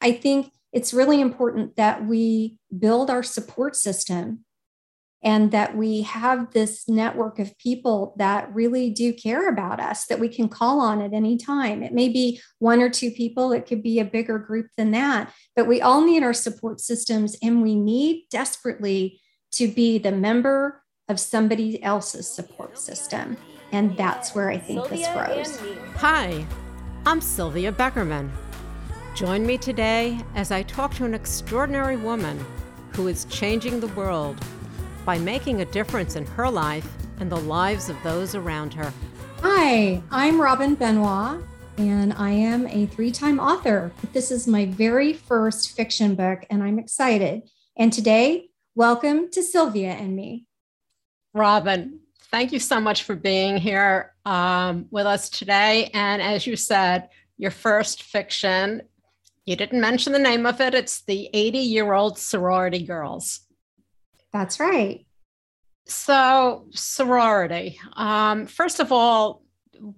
I think it's really important that we build our support system and that we have this network of people that really do care about us that we can call on at any time. It may be one or two people, it could be a bigger group than that, but we all need our support systems and we need desperately to be the member of somebody else's support system. And that's where I think this grows. Hi, I'm Sylvia Beckerman. Join me today as I talk to an extraordinary woman who is changing the world by making a difference in her life and the lives of those around her. Hi, I'm Robin Benoit, and I am a three time author. This is my very first fiction book, and I'm excited. And today, welcome to Sylvia and me. Robin, thank you so much for being here um, with us today. And as you said, your first fiction, you didn't mention the name of it, it's The 80 Year Old Sorority Girls. That's right. So, sorority. Um, first of all,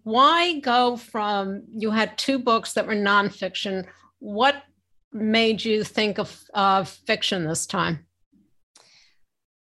why go from you had two books that were nonfiction? What made you think of, of fiction this time?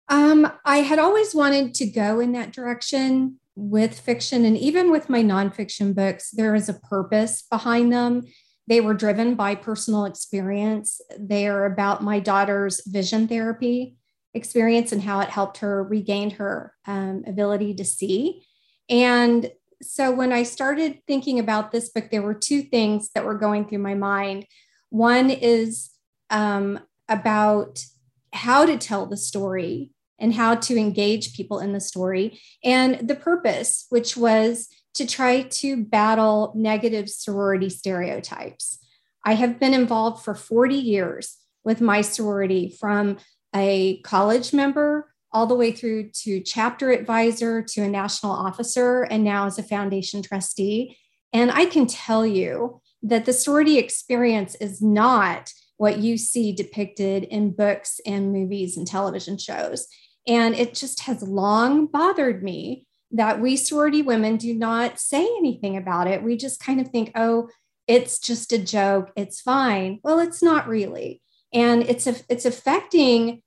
Um, I had always wanted to go in that direction with fiction, and even with my nonfiction books, there is a purpose behind them. They were driven by personal experience. They are about my daughter's vision therapy experience and how it helped her regain her um, ability to see. And so when I started thinking about this book, there were two things that were going through my mind. One is um, about how to tell the story and how to engage people in the story, and the purpose, which was to try to battle negative sorority stereotypes. I have been involved for 40 years with my sorority from a college member all the way through to chapter advisor to a national officer and now as a foundation trustee. And I can tell you that the sorority experience is not what you see depicted in books and movies and television shows. And it just has long bothered me that we sorority women do not say anything about it. We just kind of think, oh, it's just a joke, it's fine. Well, it's not really. And it's a, it's affecting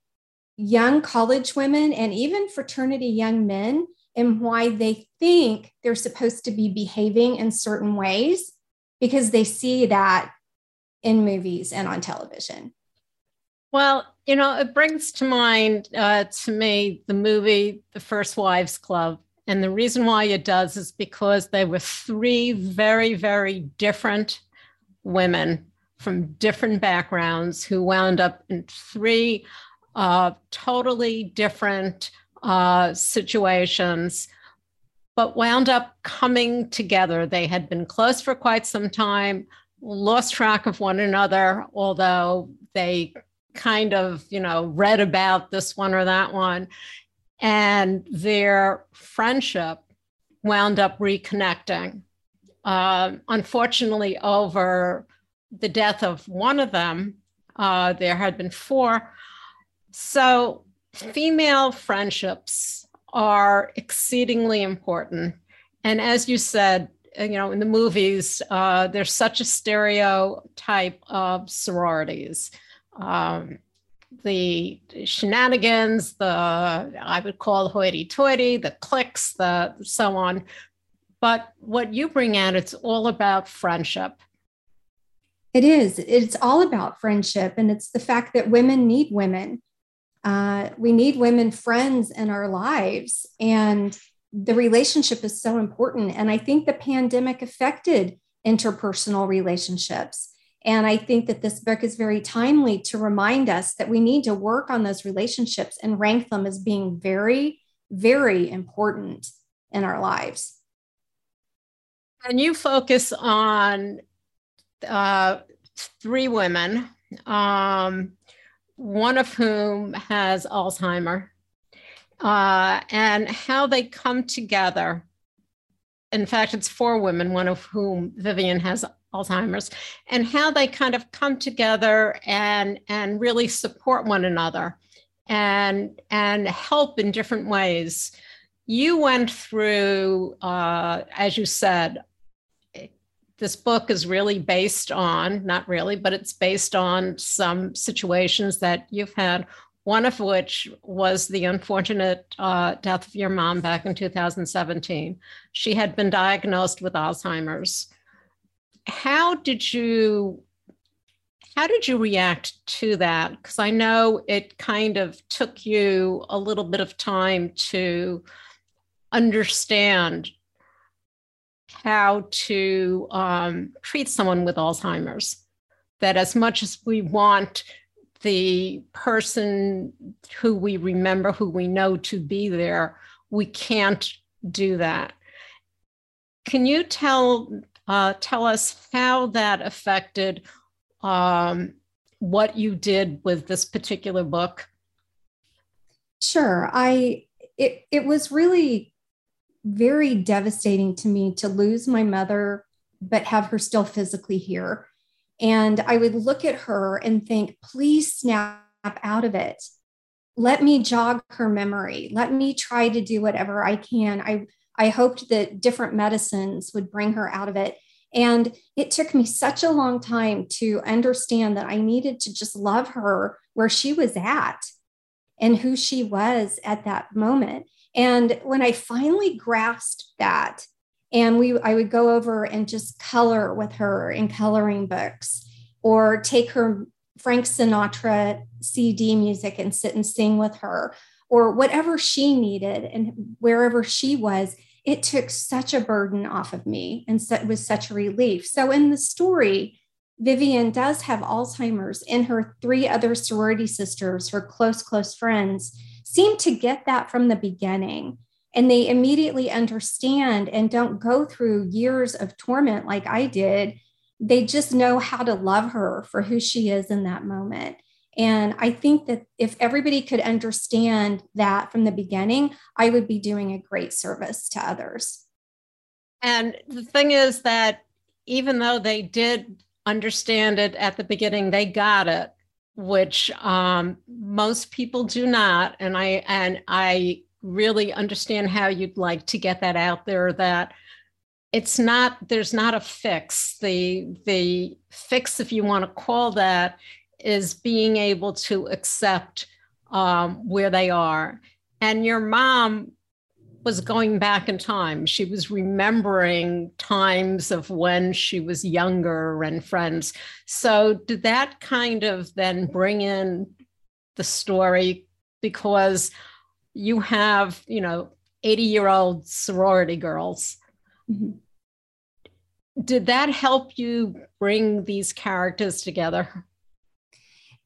young college women and even fraternity young men and why they think they're supposed to be behaving in certain ways because they see that in movies and on television. Well, you know, it brings to mind uh, to me the movie The First Wives Club. And the reason why it does is because they were three very, very different women from different backgrounds who wound up in three uh, totally different uh, situations, but wound up coming together. They had been close for quite some time, lost track of one another, although they kind of, you know, read about this one or that one. And their friendship wound up reconnecting. Uh, unfortunately, over the death of one of them, uh, there had been four. So, female friendships are exceedingly important. And as you said, you know, in the movies, uh, there's such a stereotype of sororities. Um, the shenanigans, the I would call hoity-toity, the cliques, the so on. But what you bring out, it's all about friendship. It is. It's all about friendship, and it's the fact that women need women. Uh, we need women friends in our lives, and the relationship is so important. And I think the pandemic affected interpersonal relationships. And I think that this book is very timely to remind us that we need to work on those relationships and rank them as being very, very important in our lives. And you focus on uh, three women, um, one of whom has Alzheimer, uh, and how they come together. In fact, it's four women, one of whom Vivian has Alzheimer's, and how they kind of come together and and really support one another and and help in different ways. You went through, uh, as you said, this book is really based on, not really, but it's based on some situations that you've had, one of which was the unfortunate uh, death of your mom back in 2017. She had been diagnosed with Alzheimer's. How did you how did you react to that? Because I know it kind of took you a little bit of time to understand how to um, treat someone with Alzheimer's. That as much as we want the person who we remember, who we know to be there, we can't do that. Can you tell uh, tell us how that affected um, what you did with this particular book? Sure. I it it was really very devastating to me to lose my mother, but have her still physically here. And I would look at her and think, please snap out of it. Let me jog her memory. Let me try to do whatever I can. I, I hoped that different medicines would bring her out of it. And it took me such a long time to understand that I needed to just love her where she was at and who she was at that moment. And when I finally grasped that, and we I would go over and just color with her in coloring books or take her Frank Sinatra CD music and sit and sing with her or whatever she needed and wherever she was it took such a burden off of me and so was such a relief so in the story Vivian does have Alzheimer's and her three other sorority sisters her close close friends seem to get that from the beginning and they immediately understand and don't go through years of torment like I did. They just know how to love her for who she is in that moment. And I think that if everybody could understand that from the beginning, I would be doing a great service to others. And the thing is that even though they did understand it at the beginning, they got it which um, most people do not. And I and I really understand how you'd like to get that out there. That it's not there's not a fix. The the fix, if you want to call that, is being able to accept um, where they are. And your mom was going back in time. She was remembering times of when she was younger and friends. So, did that kind of then bring in the story? Because you have, you know, 80 year old sorority girls. Mm-hmm. Did that help you bring these characters together?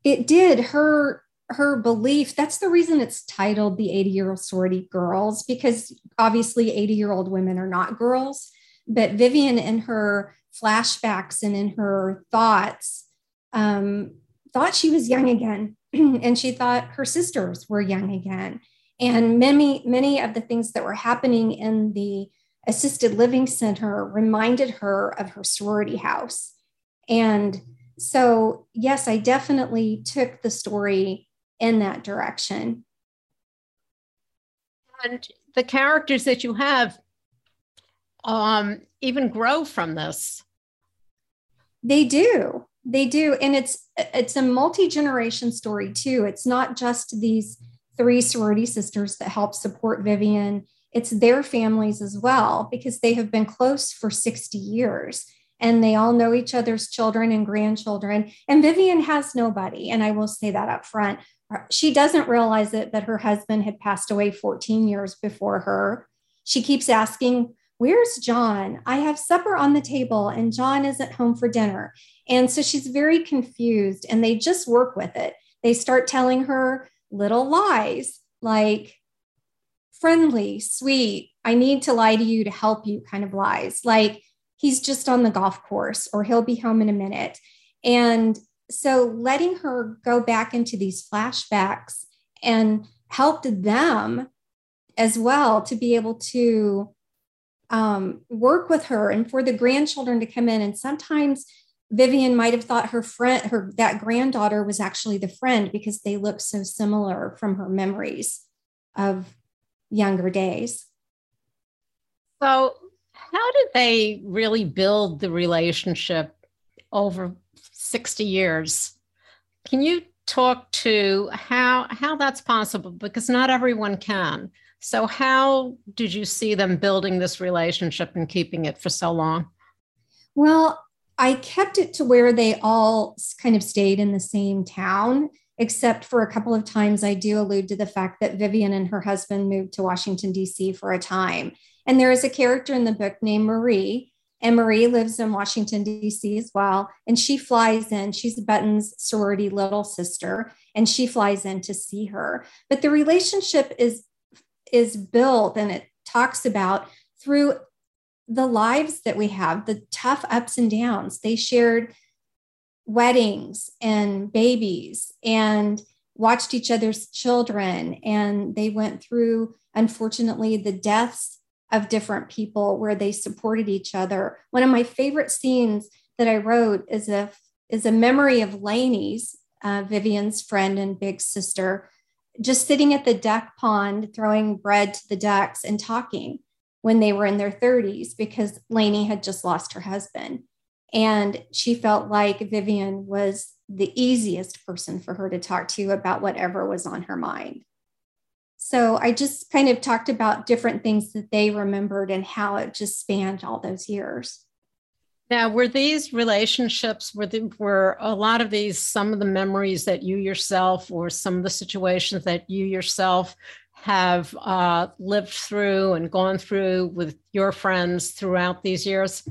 It did. Her her belief that's the reason it's titled the 80 year old sorority girls because obviously 80 year old women are not girls. But vivian in her flashbacks and in her thoughts um, thought she was young again. And she thought her sisters were young again. And many many of the things that were happening in the assisted living center reminded her of her sorority house. And so yes i definitely took the story in that direction. And the characters that you have um, even grow from this. They do. They do. And it's it's a multi-generation story too. It's not just these three sorority sisters that help support Vivian. It's their families as well, because they have been close for 60 years and they all know each other's children and grandchildren. And Vivian has nobody. And I will say that up front uh, she doesn't realize it that her husband had passed away 14 years before her. She keeps asking, Where's John? I have supper on the table and John isn't home for dinner. And so she's very confused and they just work with it. They start telling her little lies like friendly, sweet, I need to lie to you to help you kind of lies, like he's just on the golf course or he'll be home in a minute. And so letting her go back into these flashbacks and helped them as well to be able to um, work with her and for the grandchildren to come in and sometimes vivian might have thought her friend her that granddaughter was actually the friend because they look so similar from her memories of younger days so How did they really build the relationship over 60 years? Can you talk to how how that's possible because not everyone can. So how did you see them building this relationship and keeping it for so long? Well, I kept it to where they all kind of stayed in the same town, except for a couple of times I do allude to the fact that Vivian and her husband moved to Washington, D.C. for a time. And there is a character in the book named Marie. And Marie lives in Washington, D.C. as well. And she flies in. She's Button's sorority little sister, and she flies in to see her. But the relationship is, is built and it talks about through the lives that we have, the tough ups and downs. They shared weddings and babies and watched each other's children. And they went through, unfortunately, the deaths of different people where they supported each other. One of my favorite scenes that I wrote is a, is a memory of Lainey's, uh, Vivian's friend and big sister, just sitting at the duck pond, throwing bread to the ducks and talking when they were in their 30s because Lainey had just lost her husband. And she felt like Vivian was the easiest person for her to talk to about whatever was on her mind. So I just kind of talked about different things that they remembered and how it just spanned all those years. Now, were these relationships, were, the, were a lot of these some of the memories that you yourself or some of the situations that you yourself have uh, lived through and gone through with your friends throughout these years?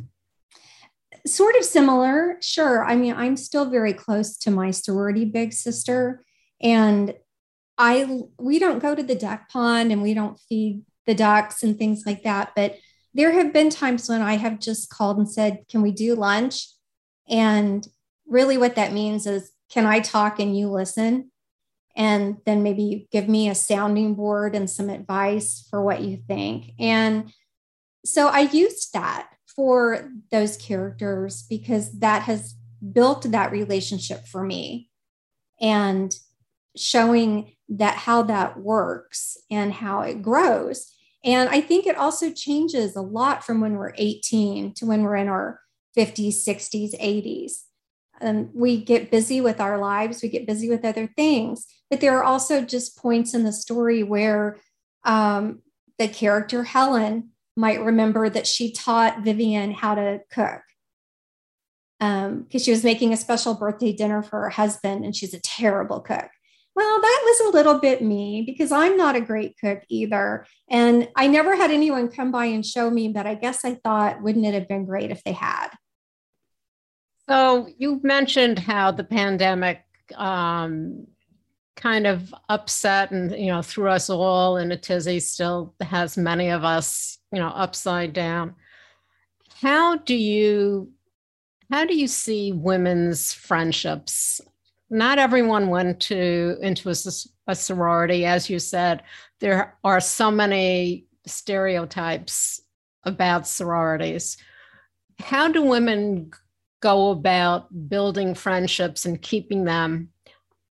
Sort of similar, sure. I mean, I'm still very close to my sorority big sister, and I we don't go to the duck pond and we don't feed the ducks and things like that. But there have been times when I have just called and said, "Can we do lunch?" And really, what that means is, can I talk and you listen? and then maybe give me a sounding board and some advice for what you think. And so I used that for those characters because that has built that relationship for me and showing that how that works and how it grows. And I think it also changes a lot from when we're 18 to when we're in our 50s, 60s, 80s um, we get busy with our lives, we get busy with other things. But there are also just points in the story where um, the character Helen might remember that she taught Vivian how to cook because um, she was making a special birthday dinner for her husband and she's a terrible cook. Well, that was a little bit me because I'm not a great cook either. And I never had anyone come by and show me, but I guess I thought, wouldn't it have been great if they had? So you mentioned how the pandemic um, kind of upset and you know threw us all in a tizzy. Still has many of us you know upside down. How do you how do you see women's friendships? Not everyone went to into a, a sorority, as you said. There are so many stereotypes about sororities. How do women go about building friendships and keeping them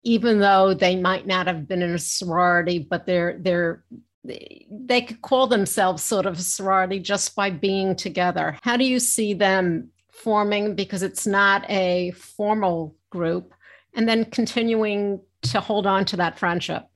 even though they might not have been in a sorority but they're they're they could call themselves sort of a sorority just by being together how do you see them forming because it's not a formal group and then continuing to hold on to that friendship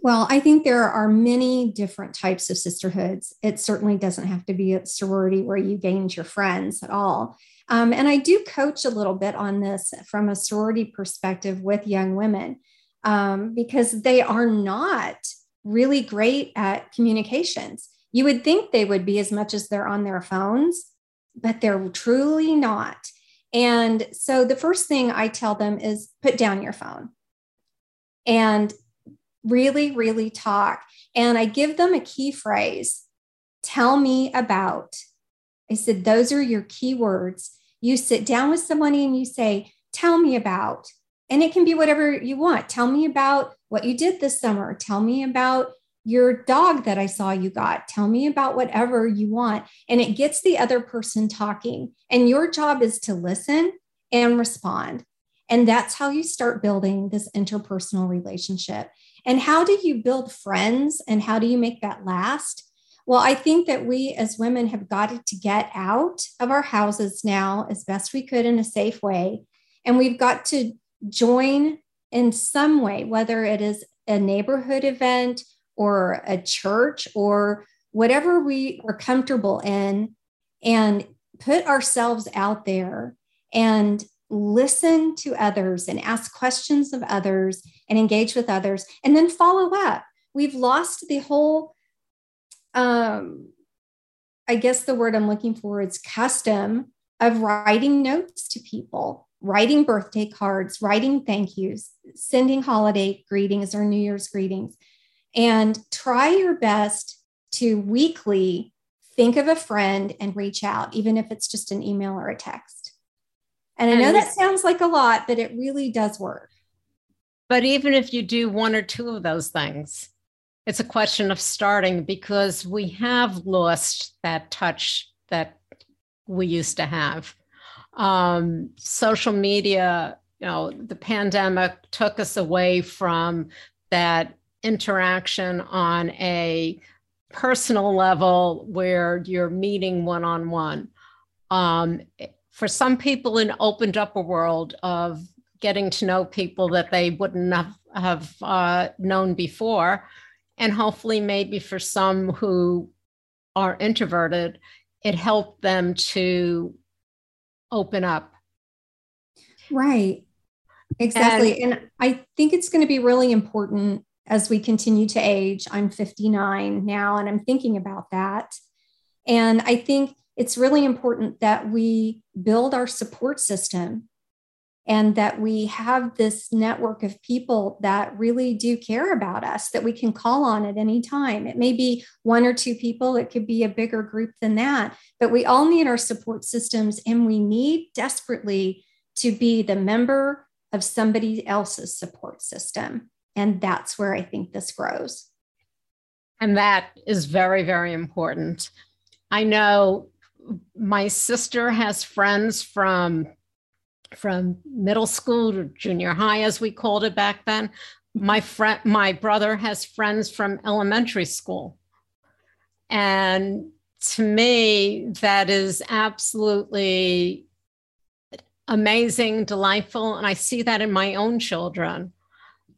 well, I think there are many different types of sisterhoods. It certainly doesn't have to be a sorority where you gained your friends at all. Um, and I do coach a little bit on this from a sorority perspective with young women um, because they are not really great at communications. You would think they would be as much as they're on their phones, but they're truly not. And so the first thing I tell them is put down your phone and really, really talk. And I give them a key phrase tell me about. I said, those are your key words you sit down with somebody and you say, Tell me about, and it can be whatever you want. Tell me about what you did this summer. Tell me about your dog that I saw you got. Tell me about whatever you want. And it gets the other person talking. And your job is to listen and respond. And that's how you start building this interpersonal relationship. And how do you build friends and how do you make that last? Well, I think that we as women have got to get out of our houses now as best we could in a safe way. And we've got to join in some way, whether it is a neighborhood event or a church or whatever we are comfortable in, and put ourselves out there and listen to others and ask questions of others and engage with others and then follow up. We've lost the whole, um, I guess the word I'm looking for is custom of writing notes to people, writing birthday cards, writing thank yous, sending holiday greetings or New Year's greetings. And try your best to weekly think of a friend and reach out, even if it's just an email or a text. And I know that sounds like a lot, but it really does work. But even if you do one or two of those things, it's a question of starting because we have lost that touch that we used to have. Um, social media, you know, the pandemic took us away from that interaction on a personal level where you're meeting one on one. For some people, it opened up a world of getting to know people that they wouldn't have, have uh, known before. And hopefully, maybe for some who are introverted, it helped them to open up. Right. Exactly. And, and I think it's going to be really important as we continue to age. I'm 59 now, and I'm thinking about that. And I think it's really important that we build our support system and that we have this network of people that really do care about us that we can call on at any time. It may be one or two people, it could be a bigger group than that, but we all need our support systems and we need desperately to be the member of somebody else's support system. And that's where I think this grows. And that is very, very important. I know my sister has friends from from middle school to junior high as we called it back then my friend my brother has friends from elementary school and to me that is absolutely amazing delightful and i see that in my own children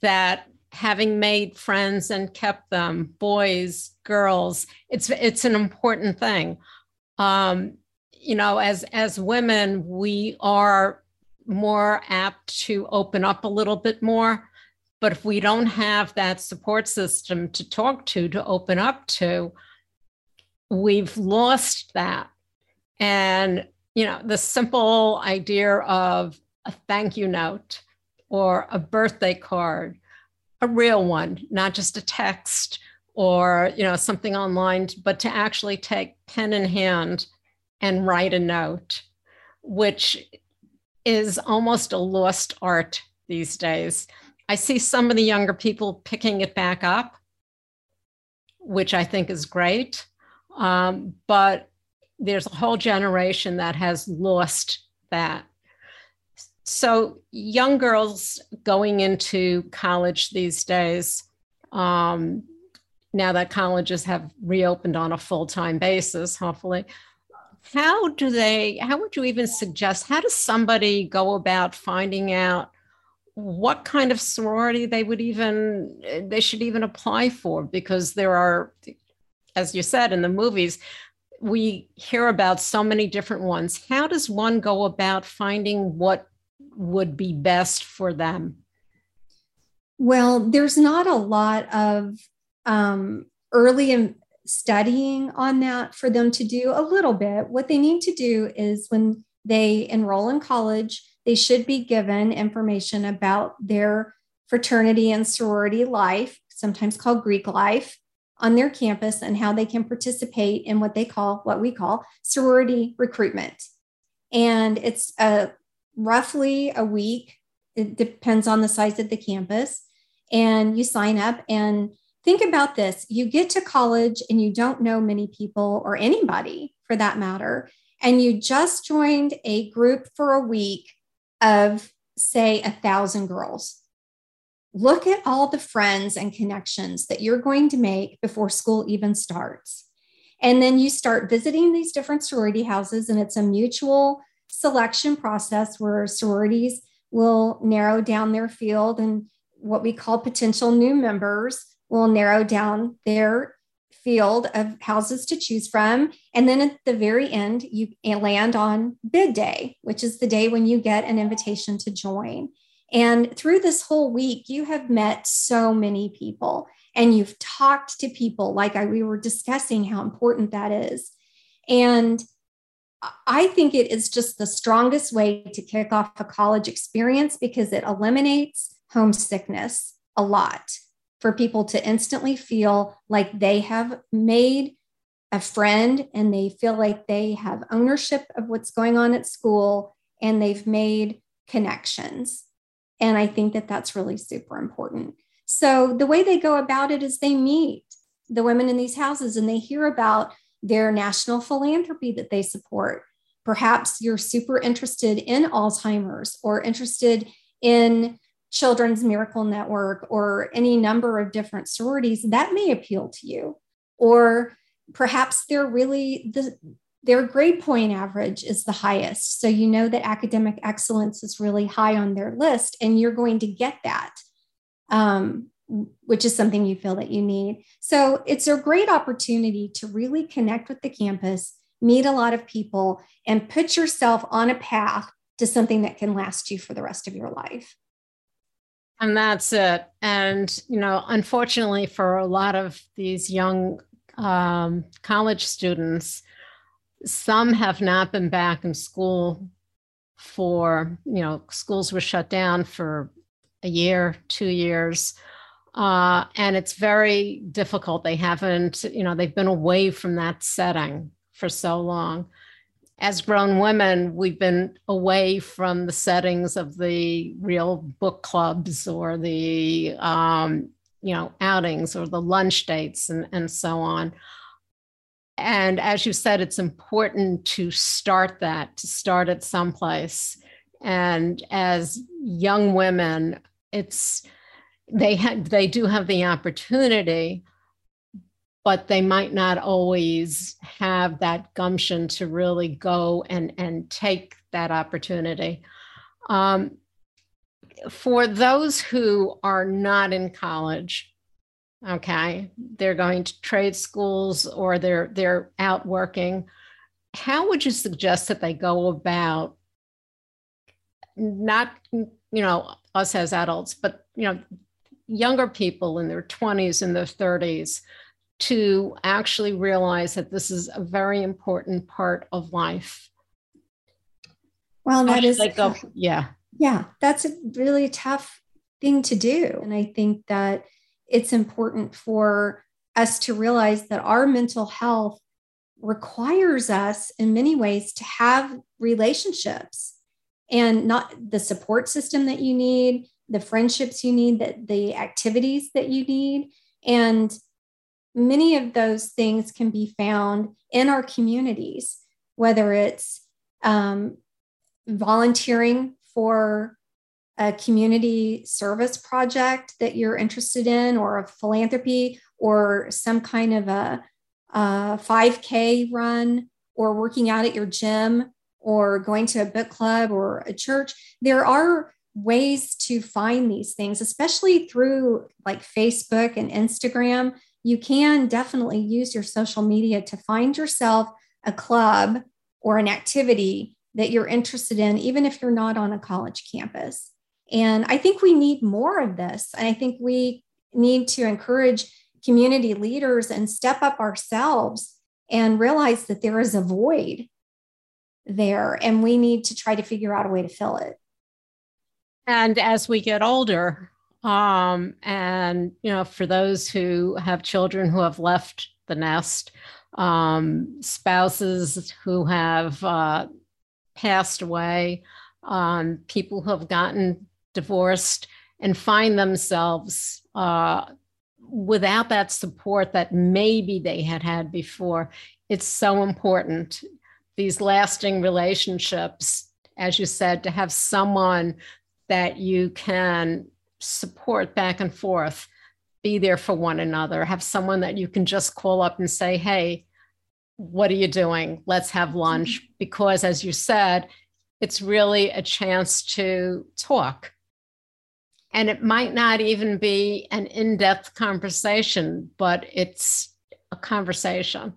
that having made friends and kept them boys girls it's it's an important thing. Um, you know as as women we are more apt to open up a little bit more but if we don't have that support system to talk to to open up to we've lost that. And you know the simple idea of a thank you note or a birthday card, a real one, not just a text or you know something online, but to actually take pen in hand and write a note, which is almost a lost art these days. I see some of the younger people picking it back up, which I think is great. Um, but there's a whole generation that has lost that. So, young girls going into college these days, um, now that colleges have reopened on a full time basis, hopefully, how do they, how would you even suggest, how does somebody go about finding out what kind of sorority they would even, they should even apply for? Because there are, as you said in the movies, we hear about so many different ones. How does one go about finding what would be best for them? Well, there's not a lot of um, early studying on that for them to do a little bit. What they need to do is when they enroll in college, they should be given information about their fraternity and sorority life, sometimes called Greek life, on their campus and how they can participate in what they call, what we call sorority recruitment. And it's a, roughly a week. It depends on the size of the campus. And you sign up and think about this you get to college and you don't know many people or anybody for that matter, and you just joined a group for a week of, say, a thousand girls. Look at all the friends and connections that you're going to make before school even starts. And then you start visiting these different sorority houses, and it's a mutual selection process where sororities will narrow down their field and what we call potential new members will narrow down their field of houses to choose from. And then at the very end, you land on bid day, which is the day when you get an invitation to join. And through this whole week, you have met so many people and you've talked to people like I, we were discussing how important that is. And I think it is just the strongest way to kick off a college experience because it eliminates homesickness a lot for people to instantly feel like they have made a friend and they feel like they have ownership of what's going on at school and they've made connections. And I think that that's really super important. So the way they go about it is they meet the women in these houses and they hear about their national philanthropy that they support. Perhaps you're super interested in Alzheimer's or interested in Children's Miracle Network or any number of different sororities, that may appeal to you. Or perhaps they're really the their grade point average is the highest. So you know that academic excellence is really high on their list, and you're going to get that, um, which is something you feel that you need. So it's a great opportunity to really connect with the campus, meet a lot of people, and put yourself on a path to something that can last you for the rest of your life. And that's it. And, you know, unfortunately, for a lot of these young um, college students, some have not been back in school for, you know, schools were shut down for a year, two years. Uh, and it's very difficult. They haven't, you know, they've been away from that setting for so long as grown women, we've been away from the settings of the real book clubs or the, um, you know, outings or the lunch dates and, and so on. And as you said, it's important to start that, to start at someplace. And as young women, it's they have they do have the opportunity but they might not always have that gumption to really go and, and take that opportunity. Um, for those who are not in college, okay, they're going to trade schools or they're they're out working. How would you suggest that they go about not you know us as adults, but you know younger people in their 20s and their 30s to actually realize that this is a very important part of life. Well, that is like a, yeah. Yeah, that's a really tough thing to do. And I think that it's important for us to realize that our mental health requires us in many ways to have relationships and not the support system that you need, the friendships you need, that the activities that you need. And many of those things can be found in our communities, whether it's um, volunteering for a community service project that you're interested in, or a philanthropy, or some kind of a, a 5K run, or working out at your gym, or going to a book club or a church. There are ways to find these things, especially through like Facebook and Instagram you can definitely use your social media to find yourself a club or an activity that you're interested in, even if you're not on a college campus. And I think we need more of this. And I think we need to encourage community leaders and step up ourselves and realize that there is a void there and we need to try to figure out a way to fill it. And as we get older, um, and, you know, for those who have children who have left the nest, um, spouses who have uh, passed away, um, people who have gotten divorced and find themselves uh, without that support that maybe they had had before. It's so important. These lasting relationships, as you said, to have someone that you can support back and forth, be there for one another, have someone that you can just call up and say, hey, what are you doing? Let's have lunch. Mm-hmm. Because as you said, it's really a chance to talk. And it might not even be an in depth conversation, but it's a conversation.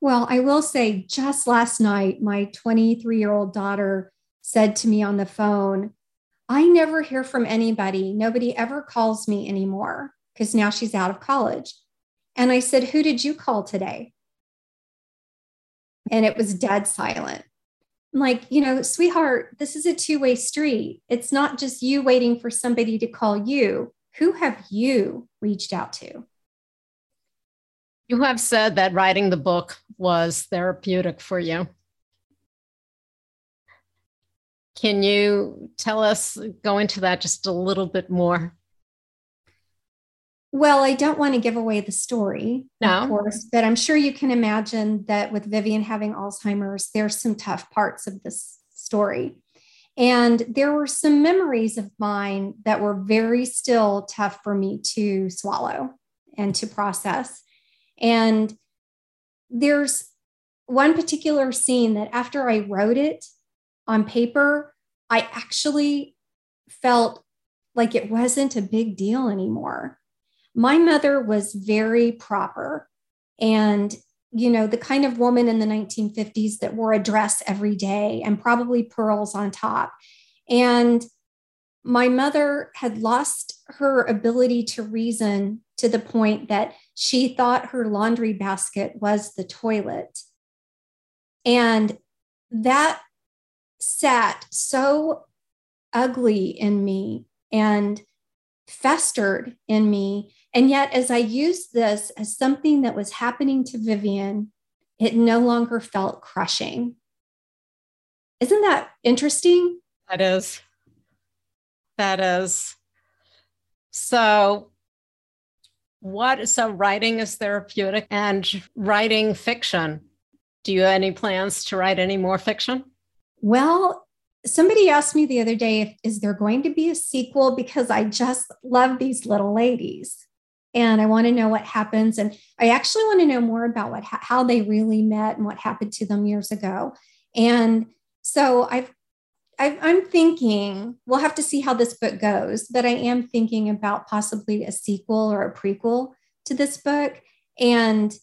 Well, I will say just last night, my 23 year old daughter said to me on the phone, I never hear from anybody. Nobody ever calls me anymore because now she's out of college. And I said, Who did you call today? And it was dead silent. I'm like, you know, sweetheart, this is a two way street. It's not just you waiting for somebody to call you. Who have you reached out to? You have said that writing the book was therapeutic for you. Can you tell us, go into that just a little bit more? Well, I don't want to give away the story, no. of course, but I'm sure you can imagine that with Vivian having Alzheimer's, there's some tough parts of this story. And there were some memories of mine that were very still tough for me to swallow and to process. And there's one particular scene that after I wrote it on paper, I actually felt like it wasn't a big deal anymore. My mother was very proper and you know the kind of woman in the 1950s that wore a dress every day and probably pearls on top. And my mother had lost her ability to reason to the point that she thought her laundry basket was the toilet. And that sat so ugly in me and festered in me and yet, as I used this as something that was happening to Vivian, it no longer felt crushing. Isn't that interesting? That is. That is. So, what? So, writing is therapeutic and writing fiction. Do you have any plans to write any more fiction? Well, somebody asked me the other day if is there going to be a sequel because I just love these little ladies and I want to know what happens. And I actually want to know more about what how they really met and what happened to them years ago. And so I've, i am thinking we'll have to see how this book goes, but I am thinking about possibly a sequel or a prequel to this book. And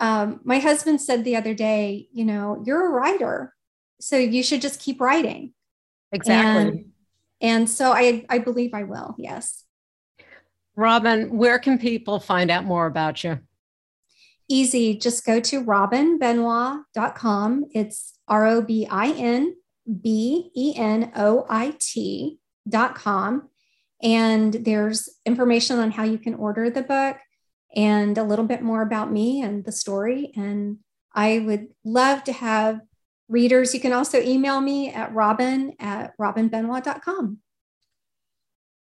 um, my husband said the other day, you know, you're a writer, so you should just keep writing. Exactly. And, and so I, I believe I will. Yes. Robin, where can people find out more about you? Easy. Just go to robinbenoit.com. It's R O B I N B E N O I T.com. And there's information on how you can order the book and a little bit more about me and the story. And I would love to have readers. You can also email me at robin at robinbenoit.com.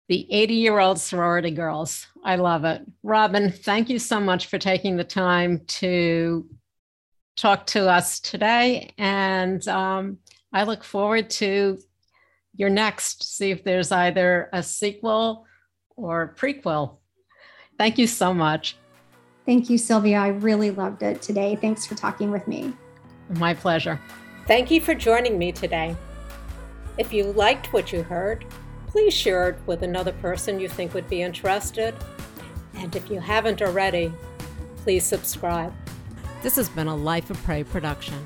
The 80 year old sorority girls. I love it. Robin, thank you so much for taking the time to talk to us today. And um, I look forward to your next, see if there's either a sequel or a prequel. Thank you so much. Thank you, Sylvia. I really loved it today. Thanks for talking with me. My pleasure. Thank you for joining me today. If you liked what you heard, please share it with another person you think would be interested. And if you haven't already, please subscribe. This has been a Life of Prey production.